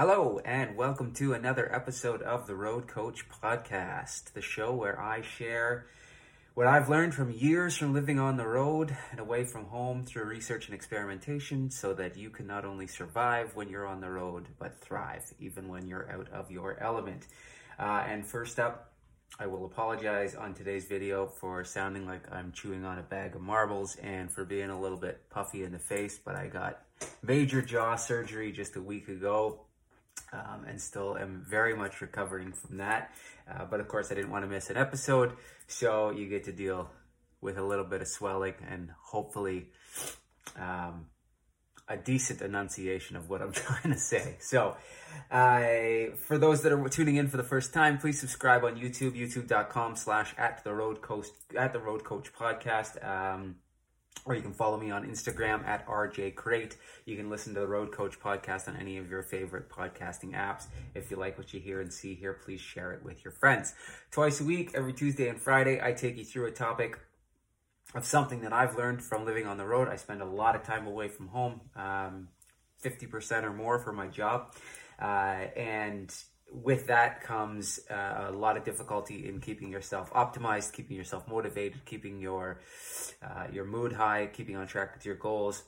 Hello, and welcome to another episode of the Road Coach Podcast, the show where I share what I've learned from years from living on the road and away from home through research and experimentation so that you can not only survive when you're on the road, but thrive even when you're out of your element. Uh, and first up, I will apologize on today's video for sounding like I'm chewing on a bag of marbles and for being a little bit puffy in the face, but I got major jaw surgery just a week ago um, and still am very much recovering from that. Uh, but of course, I didn't want to miss an episode, so you get to deal with a little bit of swelling and hopefully um, a decent enunciation of what I'm trying to say. So, uh, for those that are tuning in for the first time, please subscribe on YouTube, youtube.com slash at the road coach at the road coach podcast. Um, or you can follow me on Instagram at RJ Crate. You can listen to the Road Coach podcast on any of your favorite podcasting apps. If you like what you hear and see here, please share it with your friends. Twice a week, every Tuesday and Friday, I take you through a topic of something that I've learned from living on the road. I spend a lot of time away from home, um, 50% or more for my job. Uh, and with that comes uh, a lot of difficulty in keeping yourself optimized, keeping yourself motivated, keeping your uh, your mood high, keeping on track with your goals,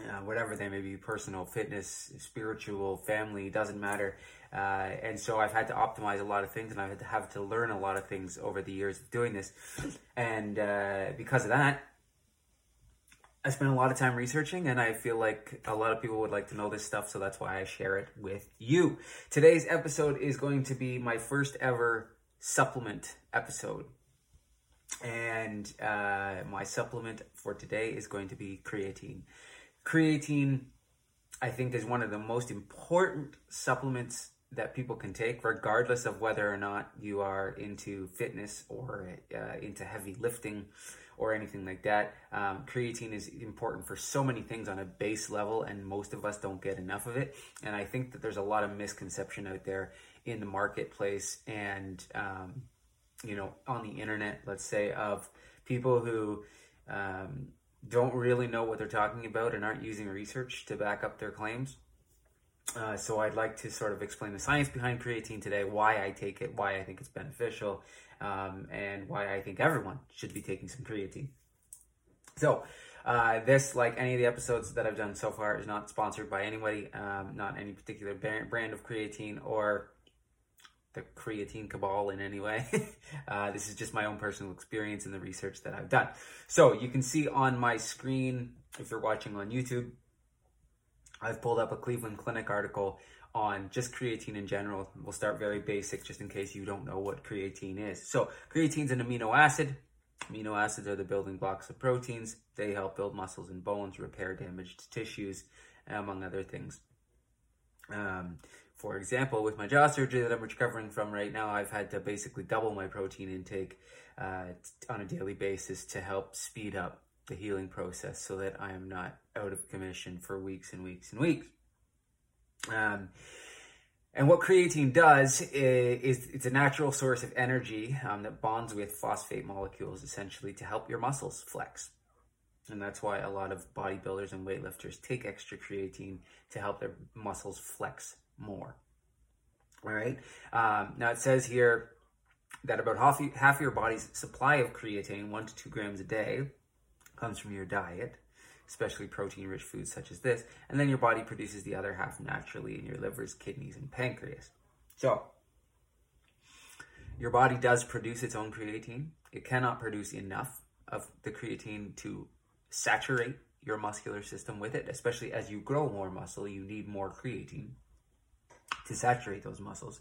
uh, whatever they may be, personal, fitness, spiritual, family, doesn't matter. Uh, and so I've had to optimize a lot of things, and I've had to have to learn a lot of things over the years of doing this. And uh, because of that, I spent a lot of time researching, and I feel like a lot of people would like to know this stuff, so that's why I share it with you. Today's episode is going to be my first ever supplement episode. And uh, my supplement for today is going to be creatine. Creatine, I think, is one of the most important supplements that people can take, regardless of whether or not you are into fitness or uh, into heavy lifting or anything like that. Um, creatine is important for so many things on a base level, and most of us don't get enough of it. And I think that there's a lot of misconception out there in the marketplace and, um, you know, on the internet, let's say, of people who um, don't really know what they're talking about and aren't using research to back up their claims. Uh, so I'd like to sort of explain the science behind creatine today, why I take it, why I think it's beneficial, um, and why I think everyone should be taking some creatine. So, uh, this, like any of the episodes that I've done so far, is not sponsored by anybody, um, not any particular brand of creatine or the creatine cabal in any way. uh, this is just my own personal experience and the research that I've done. So, you can see on my screen, if you're watching on YouTube, I've pulled up a Cleveland Clinic article on just creatine in general. We'll start very basic just in case you don't know what creatine is. So, creatine is an amino acid. Amino acids are the building blocks of proteins. They help build muscles and bones, repair damaged tissues, among other things. Um, for example, with my jaw surgery that I'm recovering from right now, I've had to basically double my protein intake uh, on a daily basis to help speed up the healing process so that I am not out of commission for weeks and weeks and weeks. Um, and what creatine does is, it's a natural source of energy um, that bonds with phosphate molecules essentially to help your muscles flex. And that's why a lot of bodybuilders and weightlifters take extra creatine to help their muscles flex more. All right. Um, now it says here that about half, half your body's supply of creatine, one to two grams a day, comes from your diet especially protein rich foods such as this, and then your body produces the other half naturally in your livers, kidneys, and pancreas. So, your body does produce its own creatine. It cannot produce enough of the creatine to saturate your muscular system with it, especially as you grow more muscle, you need more creatine to saturate those muscles.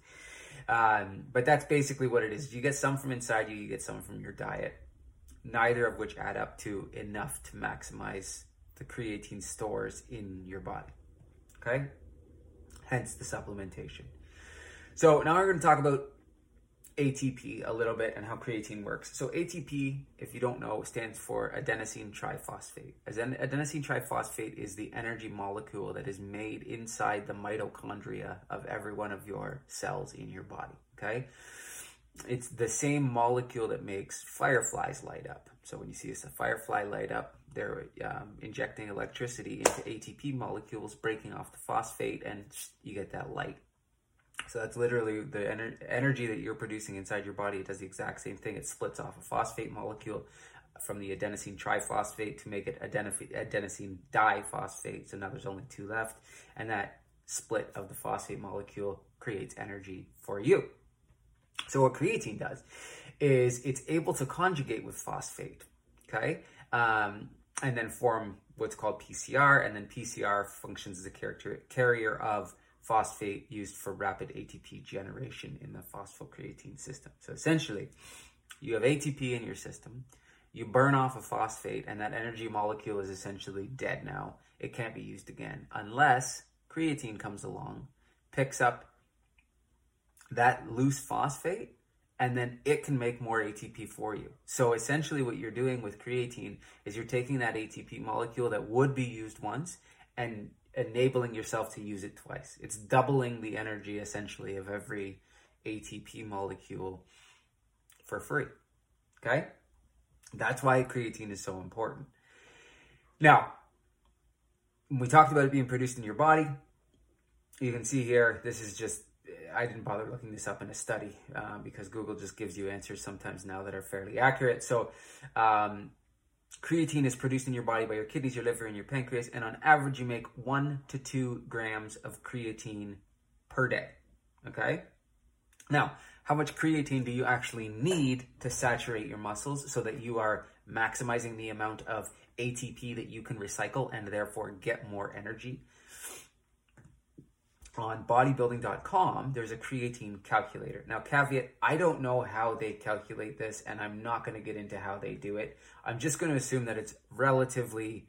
Um, but that's basically what it is. You get some from inside you, you get some from your diet, neither of which add up to enough to maximize the creatine stores in your body. Okay? Hence the supplementation. So now we're going to talk about ATP a little bit and how creatine works. So ATP, if you don't know, stands for adenosine triphosphate. Adenosine triphosphate is the energy molecule that is made inside the mitochondria of every one of your cells in your body. Okay? It's the same molecule that makes fireflies light up. So when you see a firefly light up, they're um, injecting electricity into ATP molecules, breaking off the phosphate, and you get that light. So that's literally the ener- energy that you're producing inside your body. It does the exact same thing. It splits off a phosphate molecule from the adenosine triphosphate to make it adenosine diphosphate. So now there's only two left. And that split of the phosphate molecule creates energy for you. So what creatine does is it's able to conjugate with phosphate, okay, um, and then form what's called PCR, and then PCR functions as a character, carrier of phosphate used for rapid ATP generation in the phosphocreatine system. So essentially, you have ATP in your system, you burn off a phosphate, and that energy molecule is essentially dead now. It can't be used again unless creatine comes along, picks up that loose phosphate, and then it can make more ATP for you. So essentially, what you're doing with creatine is you're taking that ATP molecule that would be used once and enabling yourself to use it twice. It's doubling the energy essentially of every ATP molecule for free. Okay? That's why creatine is so important. Now, we talked about it being produced in your body. You can see here, this is just I didn't bother looking this up in a study uh, because Google just gives you answers sometimes now that are fairly accurate. So, um, creatine is produced in your body by your kidneys, your liver, and your pancreas, and on average, you make one to two grams of creatine per day. Okay? Now, how much creatine do you actually need to saturate your muscles so that you are maximizing the amount of ATP that you can recycle and therefore get more energy? On bodybuilding.com, there's a creatine calculator. Now, caveat, I don't know how they calculate this, and I'm not going to get into how they do it. I'm just going to assume that it's relatively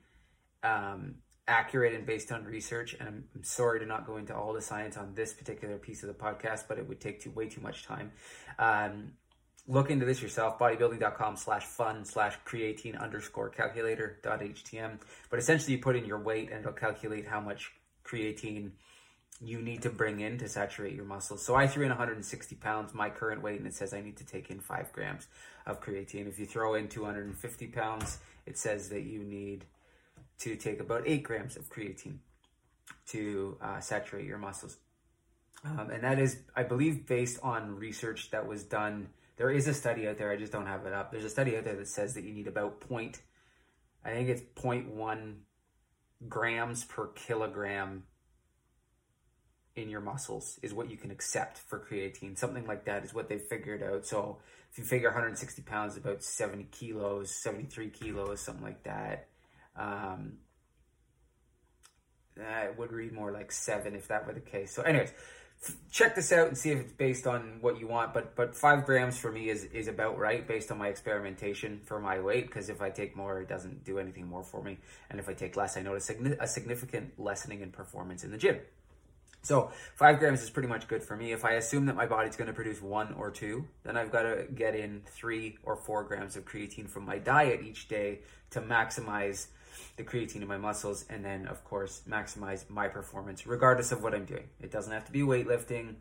um, accurate and based on research. And I'm, I'm, sorry to not go into all the science on this particular piece of the podcast, but it would take too, way too much time. Um, look into this yourself bodybuilding.com slash fun slash creatine underscore calculator dot htm but essentially you put in your weight and it'll calculate how much creatine you need to bring in to saturate your muscles. So I threw in 160 pounds, my current weight, and it says I need to take in five grams of creatine. If you throw in 250 pounds, it says that you need to take about eight grams of creatine to uh, saturate your muscles. Um, and that is, I believe, based on research that was done. There is a study out there, I just don't have it up. There's a study out there that says that you need about point, I think it's 0.1 grams per kilogram in your muscles is what you can accept for creatine. Something like that is what they figured out. So if you figure 160 pounds, about 70 kilos, 73 kilos, something like that. Um, that would read more like seven if that were the case. So, anyways, check this out and see if it's based on what you want. But but five grams for me is is about right based on my experimentation for my weight. Because if I take more, it doesn't do anything more for me, and if I take less, I notice a significant lessening in performance in the gym. So five grams is pretty much good for me. If I assume that my body's going to produce one or two, then I've got to get in three or four grams of creatine from my diet each day to maximize the creatine in my muscles and then of course maximize my performance regardless of what I'm doing. It doesn't have to be weightlifting.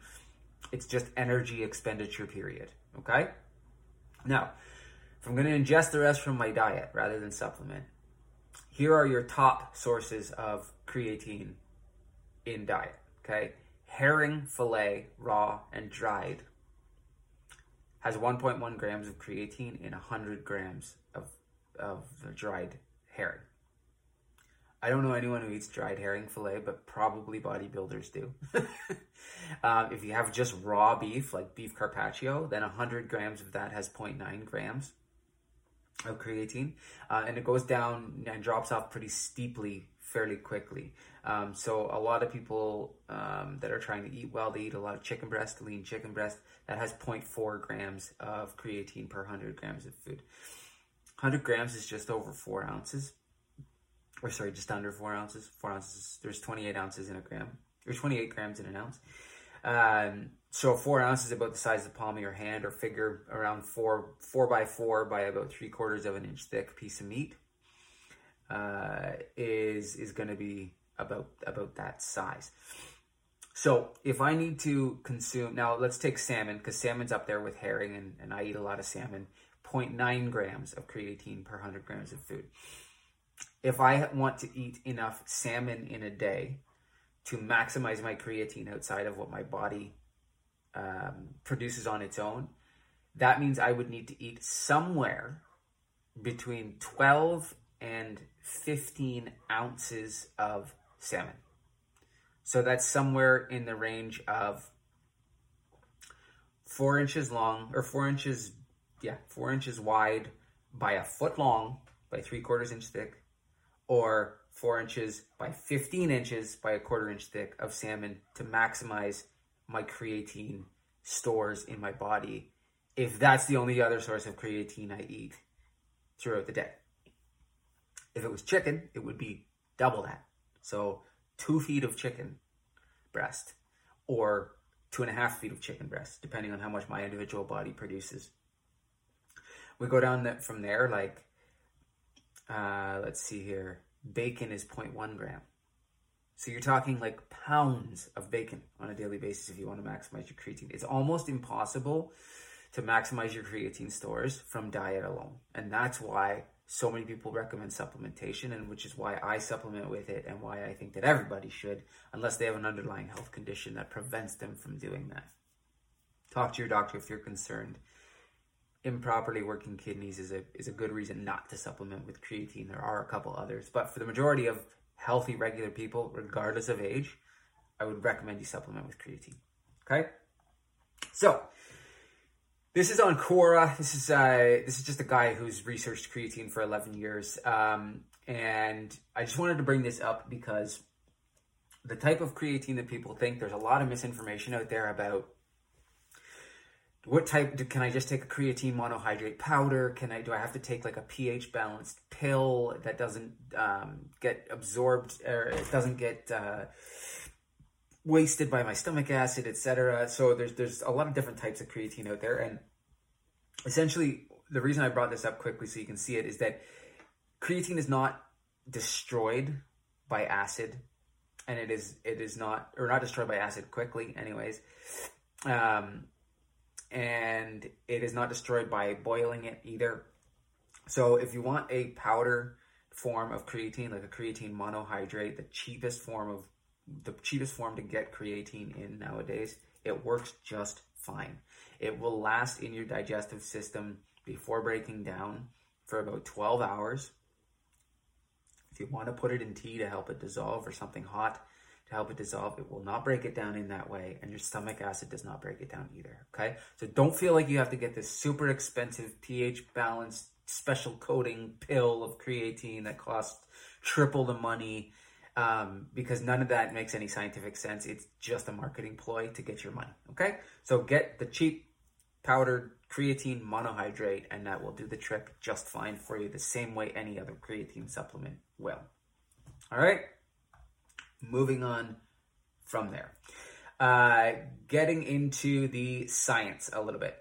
It's just energy expenditure period. Okay? Now, if I'm going to ingest the rest from my diet rather than supplement, here are your top sources of creatine in diet. Okay, herring fillet, raw and dried, has 1.1 grams of creatine in 100 grams of of the dried herring. I don't know anyone who eats dried herring fillet, but probably bodybuilders do. um, if you have just raw beef, like beef carpaccio, then 100 grams of that has 0.9 grams of creatine, uh, and it goes down and drops off pretty steeply fairly quickly. Um, so a lot of people um, that are trying to eat well, they eat a lot of chicken breast, lean chicken breast that has 0.4 grams of creatine per 100 grams of food. 100 grams is just over four ounces, or sorry, just under four ounces. Four ounces. There's 28 ounces in a gram. There's 28 grams in an ounce. Um, so four ounces about the size of the palm of your hand, or figure around four four by four by about three quarters of an inch thick piece of meat uh, is is going to be about about that size. So if I need to consume, now let's take salmon, because salmon's up there with herring, and, and I eat a lot of salmon, 0.9 grams of creatine per 100 grams of food. If I want to eat enough salmon in a day to maximize my creatine outside of what my body um, produces on its own, that means I would need to eat somewhere between 12 and 15 ounces of salmon. So that's somewhere in the range of four inches long, or four inches, yeah, four inches wide by a foot long by three quarters inch thick, or four inches by 15 inches by a quarter inch thick of salmon to maximize my creatine stores in my body if that's the only other source of creatine I eat throughout the day. If it was chicken, it would be double that. So two feet of chicken breast or two and a half feet of chicken breast, depending on how much my individual body produces. We go down from there, like, uh, let's see here, bacon is 0.1 gram. So you're talking like pounds of bacon on a daily basis if you want to maximize your creatine. It's almost impossible to maximize your creatine stores from diet alone. And that's why so many people recommend supplementation, and which is why I supplement with it, and why I think that everybody should, unless they have an underlying health condition that prevents them from doing that. Talk to your doctor if you're concerned. Improperly working kidneys is a is a good reason not to supplement with creatine. There are a couple others, but for the majority of healthy, regular people, regardless of age, I would recommend you supplement with creatine. Okay, so this is on Quora. This is uh, this is just a guy who's researched creatine for 11 years, um, and I just wanted to bring this up because the type of creatine that people think there's a lot of misinformation out there about what type can I just take a creatine monohydrate powder? Can I do I have to take like a pH balanced pill that doesn't um, get absorbed or it doesn't get uh, wasted by my stomach acid, etc. So there's there's a lot of different types of creatine out there, and essentially the reason I brought this up quickly so you can see it is that creatine is not destroyed by acid, and it is it is not or not destroyed by acid quickly, anyways. Um, and it is not destroyed by boiling it either. So if you want a powder form of creatine, like a creatine monohydrate, the cheapest form of the cheapest form to get creatine in nowadays, it works just fine. It will last in your digestive system before breaking down for about 12 hours. If you want to put it in tea to help it dissolve or something hot to help it dissolve, it will not break it down in that way, and your stomach acid does not break it down either. Okay, so don't feel like you have to get this super expensive pH balanced special coating pill of creatine that costs triple the money um, because none of that makes any scientific sense. It's just a marketing ploy to get your money. Okay, so get the cheap powdered creatine monohydrate, and that will do the trick just fine for you, the same way any other creatine supplement will. All right, moving on from there. Uh, getting into the science a little bit.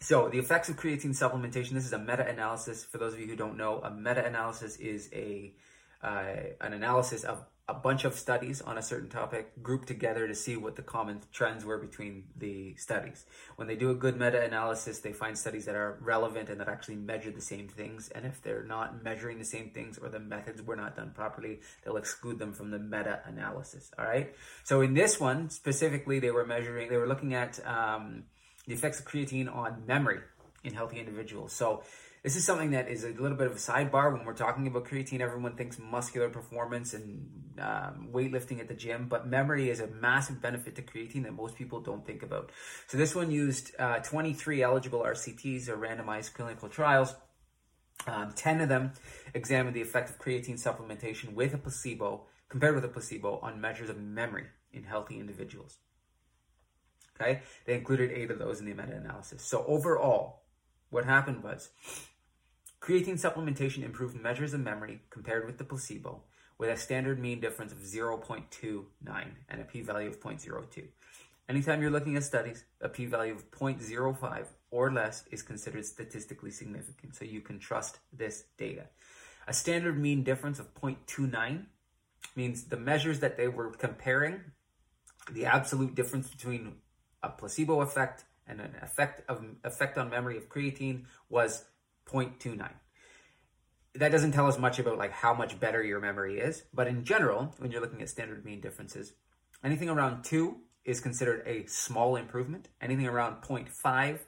So, the effects of creatine supplementation. This is a meta analysis. For those of you who don't know, a meta analysis is a uh, an analysis of a bunch of studies on a certain topic grouped together to see what the common trends were between the studies. When they do a good meta analysis, they find studies that are relevant and that actually measure the same things. And if they're not measuring the same things or the methods were not done properly, they'll exclude them from the meta analysis. All right. So in this one specifically, they were measuring, they were looking at um, the effects of creatine on memory in healthy individuals. So this is something that is a little bit of a sidebar when we're talking about creatine. Everyone thinks muscular performance and um, weightlifting at the gym, but memory is a massive benefit to creatine that most people don't think about. So this one used uh, 23 eligible RCTs or randomized clinical trials. Um, 10 of them examined the effect of creatine supplementation with a placebo, compared with a placebo, on measures of memory in healthy individuals. Okay, they included eight of those in the meta analysis. So overall, what happened was Creatine supplementation improved measures of memory compared with the placebo with a standard mean difference of 0.29 and a p-value of 0.02. Anytime you're looking at studies, a p-value of 0.05 or less is considered statistically significant, so you can trust this data. A standard mean difference of 0.29 means the measures that they were comparing the absolute difference between a placebo effect and an effect of effect on memory of creatine was 0.29 that doesn't tell us much about like how much better your memory is but in general when you're looking at standard mean differences anything around 2 is considered a small improvement anything around 0.5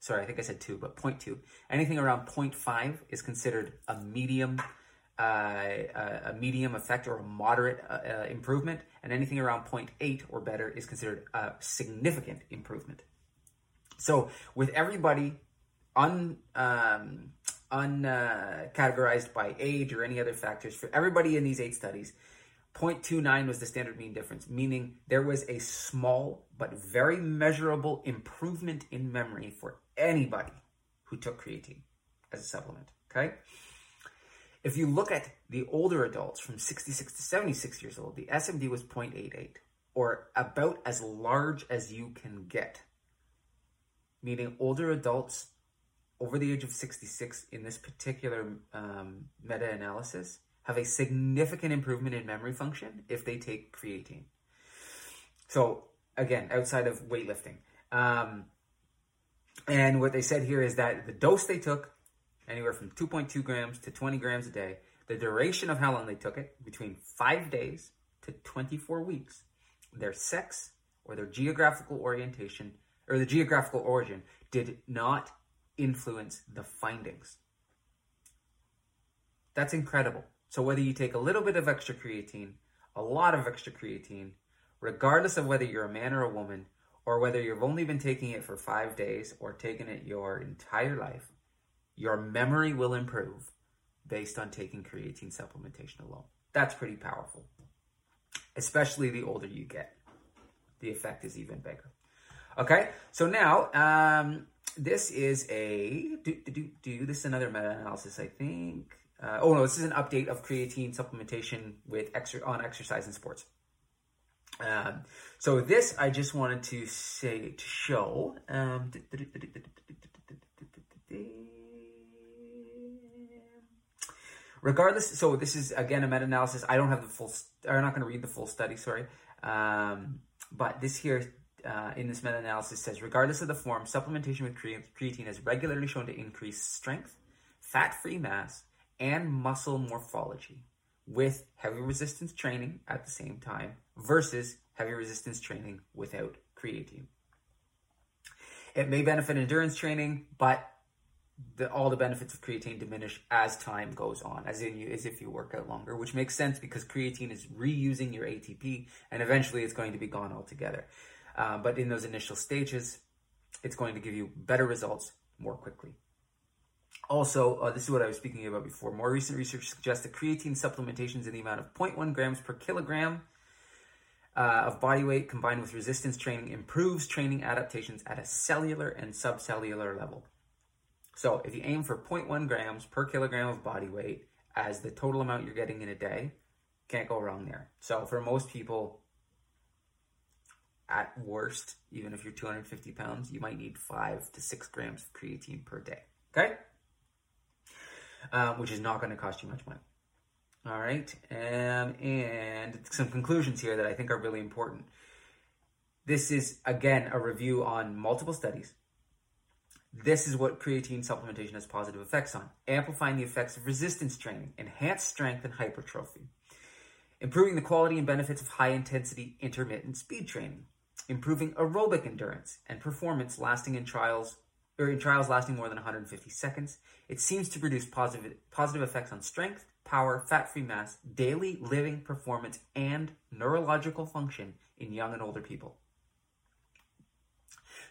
sorry i think i said 2 but 0.2 anything around 0.5 is considered a medium uh, a medium effect or a moderate uh, uh, improvement, and anything around 0.8 or better is considered a significant improvement. So, with everybody un um, uncategorized uh, by age or any other factors, for everybody in these eight studies, 0.29 was the standard mean difference, meaning there was a small but very measurable improvement in memory for anybody who took creatine as a supplement. Okay. If you look at the older adults from 66 to 76 years old, the SMD was 0.88, or about as large as you can get. Meaning older adults over the age of 66 in this particular um, meta analysis have a significant improvement in memory function if they take creatine. So, again, outside of weightlifting. Um, and what they said here is that the dose they took anywhere from 2.2 grams to 20 grams a day. The duration of how long they took it, between five days to 24 weeks. Their sex or their geographical orientation or the geographical origin did not influence the findings. That's incredible. So, whether you take a little bit of extra creatine, a lot of extra creatine, regardless of whether you're a man or a woman, or whether you've only been taking it for five days or taken it your entire life, your memory will improve based on taking creatine supplementation alone. That's pretty powerful, especially the older you get. The effect is even bigger. Okay, so now um, this is a do, do, do this is another meta-analysis, I think. Uh, oh no, this is an update of creatine supplementation with exer- on exercise and sports. Um, so this I just wanted to say to show. Um, regardless so this is again a meta-analysis i don't have the full i'm not going to read the full study sorry um, but this here uh, in this meta-analysis says regardless of the form supplementation with creatine is regularly shown to increase strength fat-free mass and muscle morphology with heavy resistance training at the same time versus heavy resistance training without creatine it may benefit endurance training but the, all the benefits of creatine diminish as time goes on, as in you, as if you work out longer, which makes sense because creatine is reusing your ATP, and eventually it's going to be gone altogether. Uh, but in those initial stages, it's going to give you better results more quickly. Also, uh, this is what I was speaking about before. More recent research suggests that creatine supplementations in the amount of 0.1 grams per kilogram uh, of body weight combined with resistance training improves training adaptations at a cellular and subcellular level. So if you aim for 0.1 grams per kilogram of body weight as the total amount you're getting in a day, can't go wrong there. So for most people, at worst, even if you're 250 pounds, you might need five to six grams of creatine per day. Okay? Um, which is not going to cost you much money. All right. Um, and some conclusions here that I think are really important. This is, again, a review on multiple studies this is what creatine supplementation has positive effects on amplifying the effects of resistance training, enhanced strength, and hypertrophy, improving the quality and benefits of high intensity intermittent speed training, improving aerobic endurance and performance lasting in trials or in trials lasting more than 150 seconds. It seems to produce positive positive effects on strength, power, fat-free mass, daily living performance, and neurological function in young and older people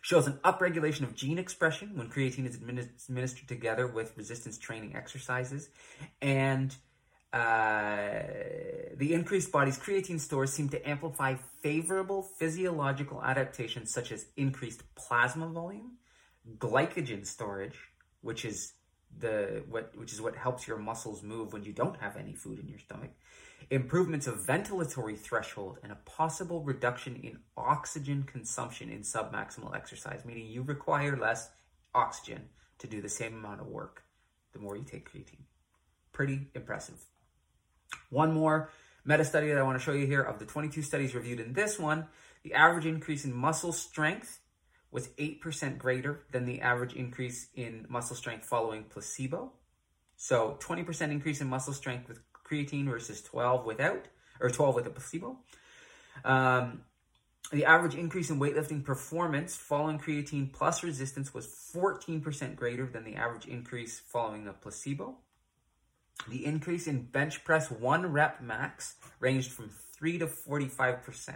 shows an upregulation of gene expression when creatine is administered together with resistance training exercises. And uh, the increased body's creatine stores seem to amplify favorable physiological adaptations such as increased plasma volume, glycogen storage, which is the what which is what helps your muscles move when you don't have any food in your stomach, improvements of ventilatory threshold, and a possible reduction in oxygen consumption in submaximal exercise, meaning you require less oxygen to do the same amount of work the more you take creatine. Pretty impressive. One more Meta study that I want to show you here of the 22 studies reviewed in this one, the average increase in muscle strength was 8% greater than the average increase in muscle strength following placebo. So 20% increase in muscle strength with creatine versus 12 without, or 12 with a placebo. Um, the average increase in weightlifting performance following creatine plus resistance was 14% greater than the average increase following a placebo. The increase in bench press one rep max ranged from 3 to 45%.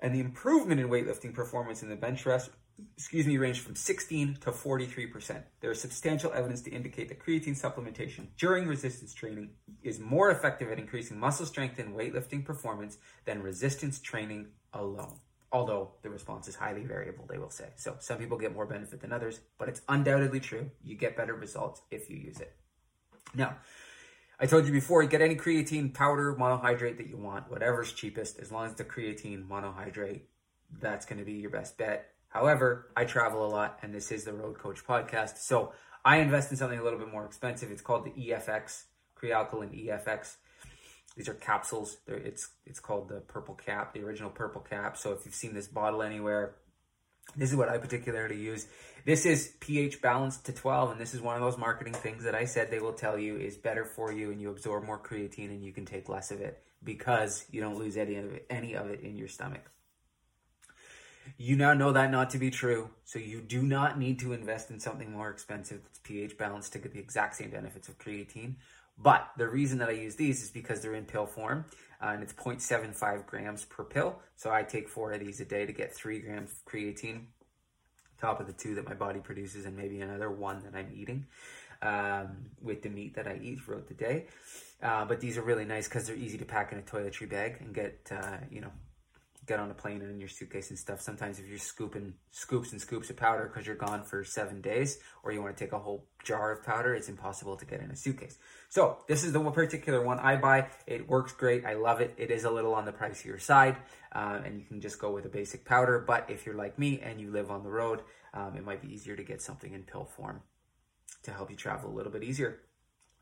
And the improvement in weightlifting performance in the bench press, excuse me, ranged from 16 to 43%. There is substantial evidence to indicate that creatine supplementation during resistance training is more effective at increasing muscle strength and weightlifting performance than resistance training alone. Although the response is highly variable, they will say. So some people get more benefit than others, but it's undoubtedly true. You get better results if you use it. Now, I told you before, you get any creatine powder, monohydrate that you want, whatever's cheapest, as long as the creatine monohydrate, that's going to be your best bet. However, I travel a lot and this is the Road Coach podcast. So I invest in something a little bit more expensive. It's called the EFX, Kre-Alkalyn EFX. These are capsules. They're, it's it's called the purple cap, the original purple cap. So if you've seen this bottle anywhere, this is what I particularly use. This is pH balanced to 12, and this is one of those marketing things that I said they will tell you is better for you, and you absorb more creatine and you can take less of it because you don't lose any of it, any of it in your stomach. You now know that not to be true, so you do not need to invest in something more expensive that's pH balanced to get the exact same benefits of creatine. But the reason that I use these is because they're in pill form uh, and it's 0.75 grams per pill. So I take four of these a day to get three grams of creatine, top of the two that my body produces, and maybe another one that I'm eating um, with the meat that I eat throughout the day. Uh, but these are really nice because they're easy to pack in a toiletry bag and get, uh, you know, get on a plane and in your suitcase and stuff. Sometimes if you're scooping scoops and scoops of powder because you're gone for seven days, or you want to take a whole jar of powder, it's impossible to get in a suitcase. So this is the one particular one I buy. It works great. I love it. It is a little on the pricier side, um, and you can just go with a basic powder. But if you're like me and you live on the road, um, it might be easier to get something in pill form to help you travel a little bit easier.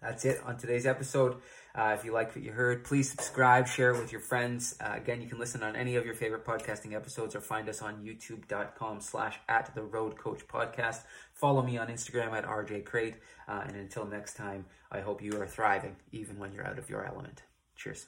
That's it on today's episode. Uh, if you liked what you heard, please subscribe, share it with your friends. Uh, again, you can listen on any of your favorite podcasting episodes or find us on youtube.com slash at the road coach podcast. Follow me on Instagram at RJ Crate. Uh, and until next time, I hope you are thriving even when you're out of your element. Cheers.